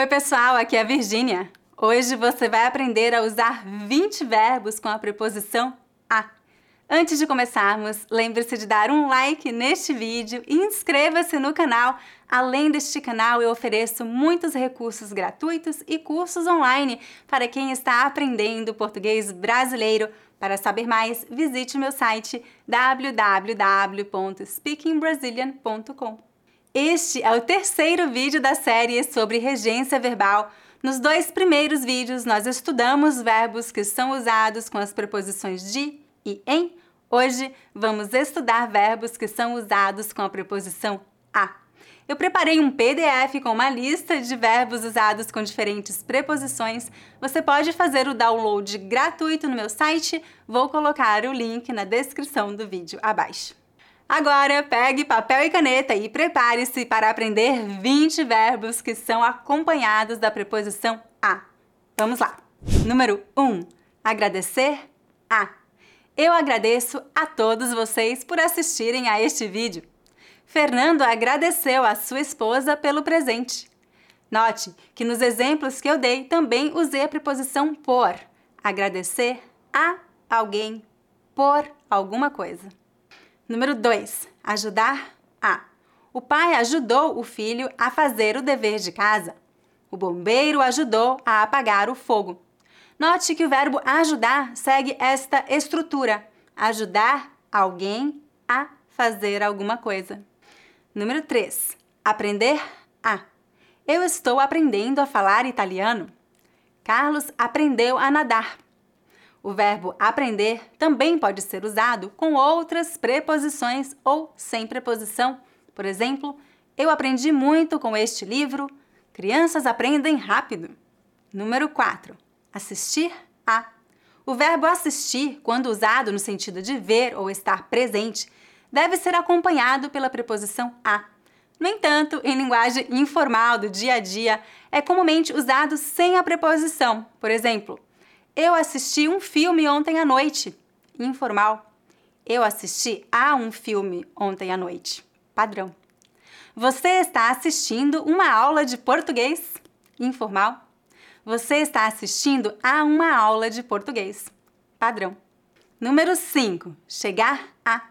Oi, pessoal, aqui é a Virgínia. Hoje você vai aprender a usar 20 verbos com a preposição a. Antes de começarmos, lembre-se de dar um like neste vídeo e inscreva-se no canal. Além deste canal, eu ofereço muitos recursos gratuitos e cursos online para quem está aprendendo português brasileiro. Para saber mais, visite meu site www.speakingbrasilian.com. Este é o terceiro vídeo da série sobre regência verbal. Nos dois primeiros vídeos, nós estudamos verbos que são usados com as preposições de e em. Hoje, vamos estudar verbos que são usados com a preposição a. Eu preparei um PDF com uma lista de verbos usados com diferentes preposições. Você pode fazer o download gratuito no meu site. Vou colocar o link na descrição do vídeo abaixo. Agora, pegue papel e caneta e prepare-se para aprender 20 verbos que são acompanhados da preposição a. Vamos lá! Número 1. Agradecer a. Eu agradeço a todos vocês por assistirem a este vídeo. Fernando agradeceu a sua esposa pelo presente. Note que nos exemplos que eu dei também usei a preposição por. Agradecer a alguém por alguma coisa. Número 2. Ajudar a. O pai ajudou o filho a fazer o dever de casa. O bombeiro ajudou a apagar o fogo. Note que o verbo ajudar segue esta estrutura: ajudar alguém a fazer alguma coisa. Número 3. Aprender a. Eu estou aprendendo a falar italiano. Carlos aprendeu a nadar. O verbo aprender também pode ser usado com outras preposições ou sem preposição. Por exemplo, eu aprendi muito com este livro. Crianças aprendem rápido. Número 4. Assistir a. O verbo assistir, quando usado no sentido de ver ou estar presente, deve ser acompanhado pela preposição a. No entanto, em linguagem informal do dia a dia, é comumente usado sem a preposição. Por exemplo, eu assisti um filme ontem à noite. Informal. Eu assisti a um filme ontem à noite. Padrão. Você está assistindo uma aula de português. Informal. Você está assistindo a uma aula de português. Padrão. Número 5. Chegar a.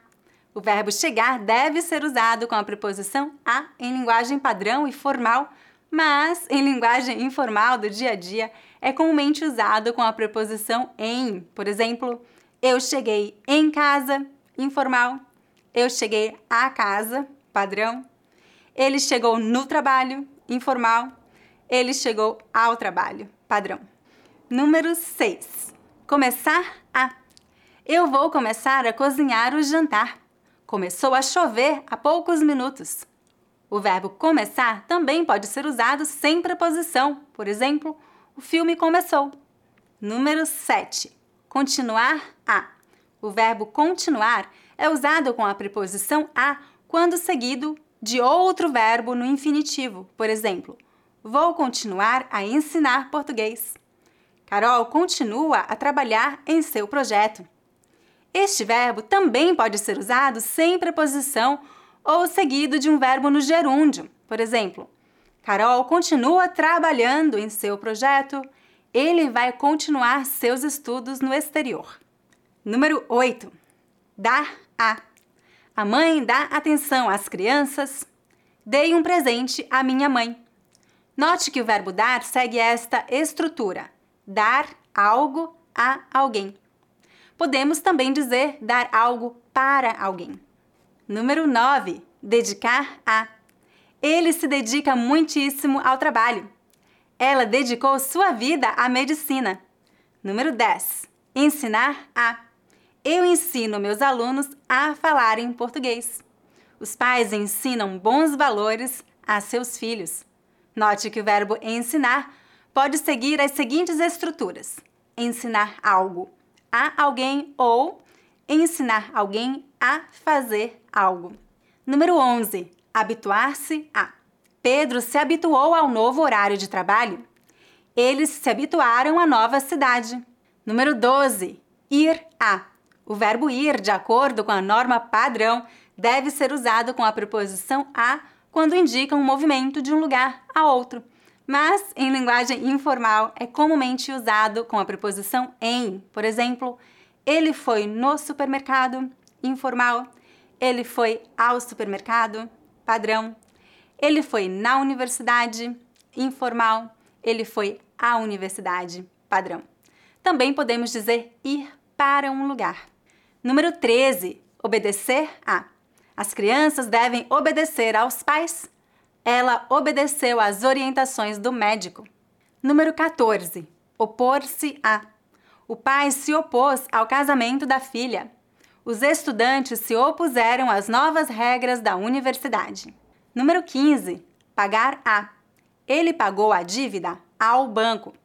O verbo chegar deve ser usado com a preposição a em linguagem padrão e formal, mas em linguagem informal do dia a dia é comumente usado com a preposição em. Por exemplo, eu cheguei em casa, informal. Eu cheguei à casa, padrão. Ele chegou no trabalho, informal. Ele chegou ao trabalho, padrão. Número 6. Começar a. Eu vou começar a cozinhar o jantar. Começou a chover há poucos minutos. O verbo começar também pode ser usado sem preposição. Por exemplo, o filme começou. Número 7. Continuar a. O verbo continuar é usado com a preposição a quando seguido de outro verbo no infinitivo. Por exemplo, vou continuar a ensinar português. Carol continua a trabalhar em seu projeto. Este verbo também pode ser usado sem preposição ou seguido de um verbo no gerúndio. Por exemplo, Carol continua trabalhando em seu projeto. Ele vai continuar seus estudos no exterior. Número 8. Dar a. A mãe dá atenção às crianças. Dei um presente à minha mãe. Note que o verbo dar segue esta estrutura: dar algo a alguém. Podemos também dizer dar algo para alguém. Número 9. Dedicar a. Ele se dedica muitíssimo ao trabalho. Ela dedicou sua vida à medicina. Número 10. Ensinar a. Eu ensino meus alunos a falarem português. Os pais ensinam bons valores a seus filhos. Note que o verbo ensinar pode seguir as seguintes estruturas: ensinar algo a alguém ou ensinar alguém a fazer algo. Número 11 habituar-se a. Pedro se habituou ao novo horário de trabalho. Eles se habituaram à nova cidade. Número 12. Ir a. O verbo ir, de acordo com a norma padrão, deve ser usado com a preposição a quando indica um movimento de um lugar a outro. mas em linguagem informal é comumente usado com a preposição em. Por exemplo, ele foi no supermercado, informal. Ele foi ao supermercado, padrão. Ele foi na universidade, informal. Ele foi à universidade, padrão. Também podemos dizer ir para um lugar. Número 13. Obedecer a. As crianças devem obedecer aos pais. Ela obedeceu às orientações do médico. Número 14. Opor-se a. O pai se opôs ao casamento da filha. Os estudantes se opuseram às novas regras da universidade. Número 15. Pagar a. Ele pagou a dívida ao banco.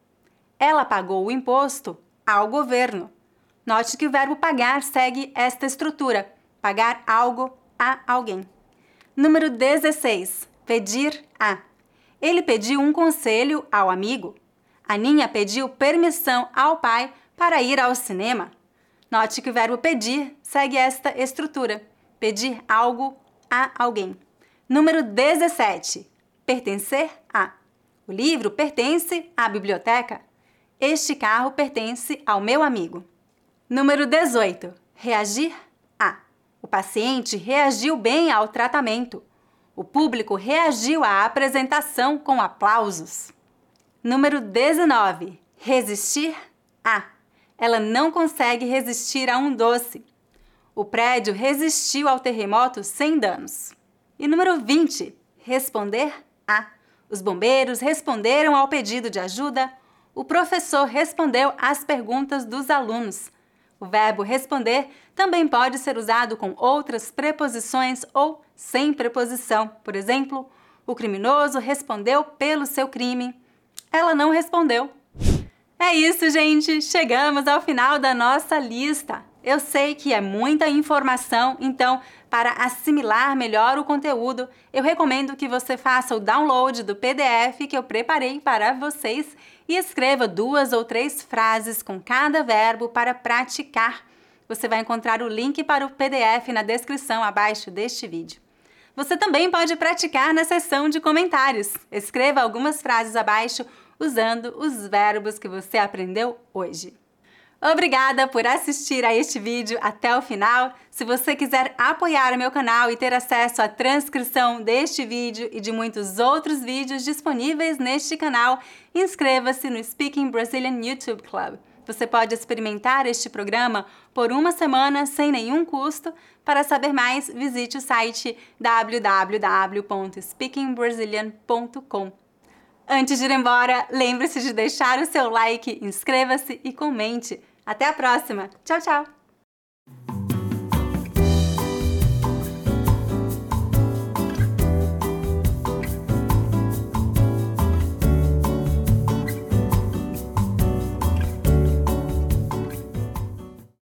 Ela pagou o imposto ao governo. Note que o verbo pagar segue esta estrutura: pagar algo a alguém. Número 16. Pedir a. Ele pediu um conselho ao amigo. A Ninha pediu permissão ao pai para ir ao cinema. Note que o verbo pedir segue esta estrutura: pedir algo a alguém. Número 17. Pertencer a. O livro pertence à biblioteca. Este carro pertence ao meu amigo. Número 18. Reagir a. O paciente reagiu bem ao tratamento. O público reagiu à apresentação com aplausos. Número 19. Resistir a. Ela não consegue resistir a um doce. O prédio resistiu ao terremoto sem danos. E número 20, responder a. Os bombeiros responderam ao pedido de ajuda. O professor respondeu às perguntas dos alunos. O verbo responder também pode ser usado com outras preposições ou sem preposição. Por exemplo, o criminoso respondeu pelo seu crime. Ela não respondeu. É isso, gente! Chegamos ao final da nossa lista. Eu sei que é muita informação, então, para assimilar melhor o conteúdo, eu recomendo que você faça o download do PDF que eu preparei para vocês e escreva duas ou três frases com cada verbo para praticar. Você vai encontrar o link para o PDF na descrição abaixo deste vídeo. Você também pode praticar na seção de comentários. Escreva algumas frases abaixo usando os verbos que você aprendeu hoje. Obrigada por assistir a este vídeo até o final. Se você quiser apoiar o meu canal e ter acesso à transcrição deste vídeo e de muitos outros vídeos disponíveis neste canal, inscreva-se no Speaking Brazilian YouTube Club. Você pode experimentar este programa por uma semana sem nenhum custo. Para saber mais, visite o site www.speakingbrazilian.com. Antes de ir embora, lembre-se de deixar o seu like, inscreva-se e comente. Até a próxima. Tchau, tchau!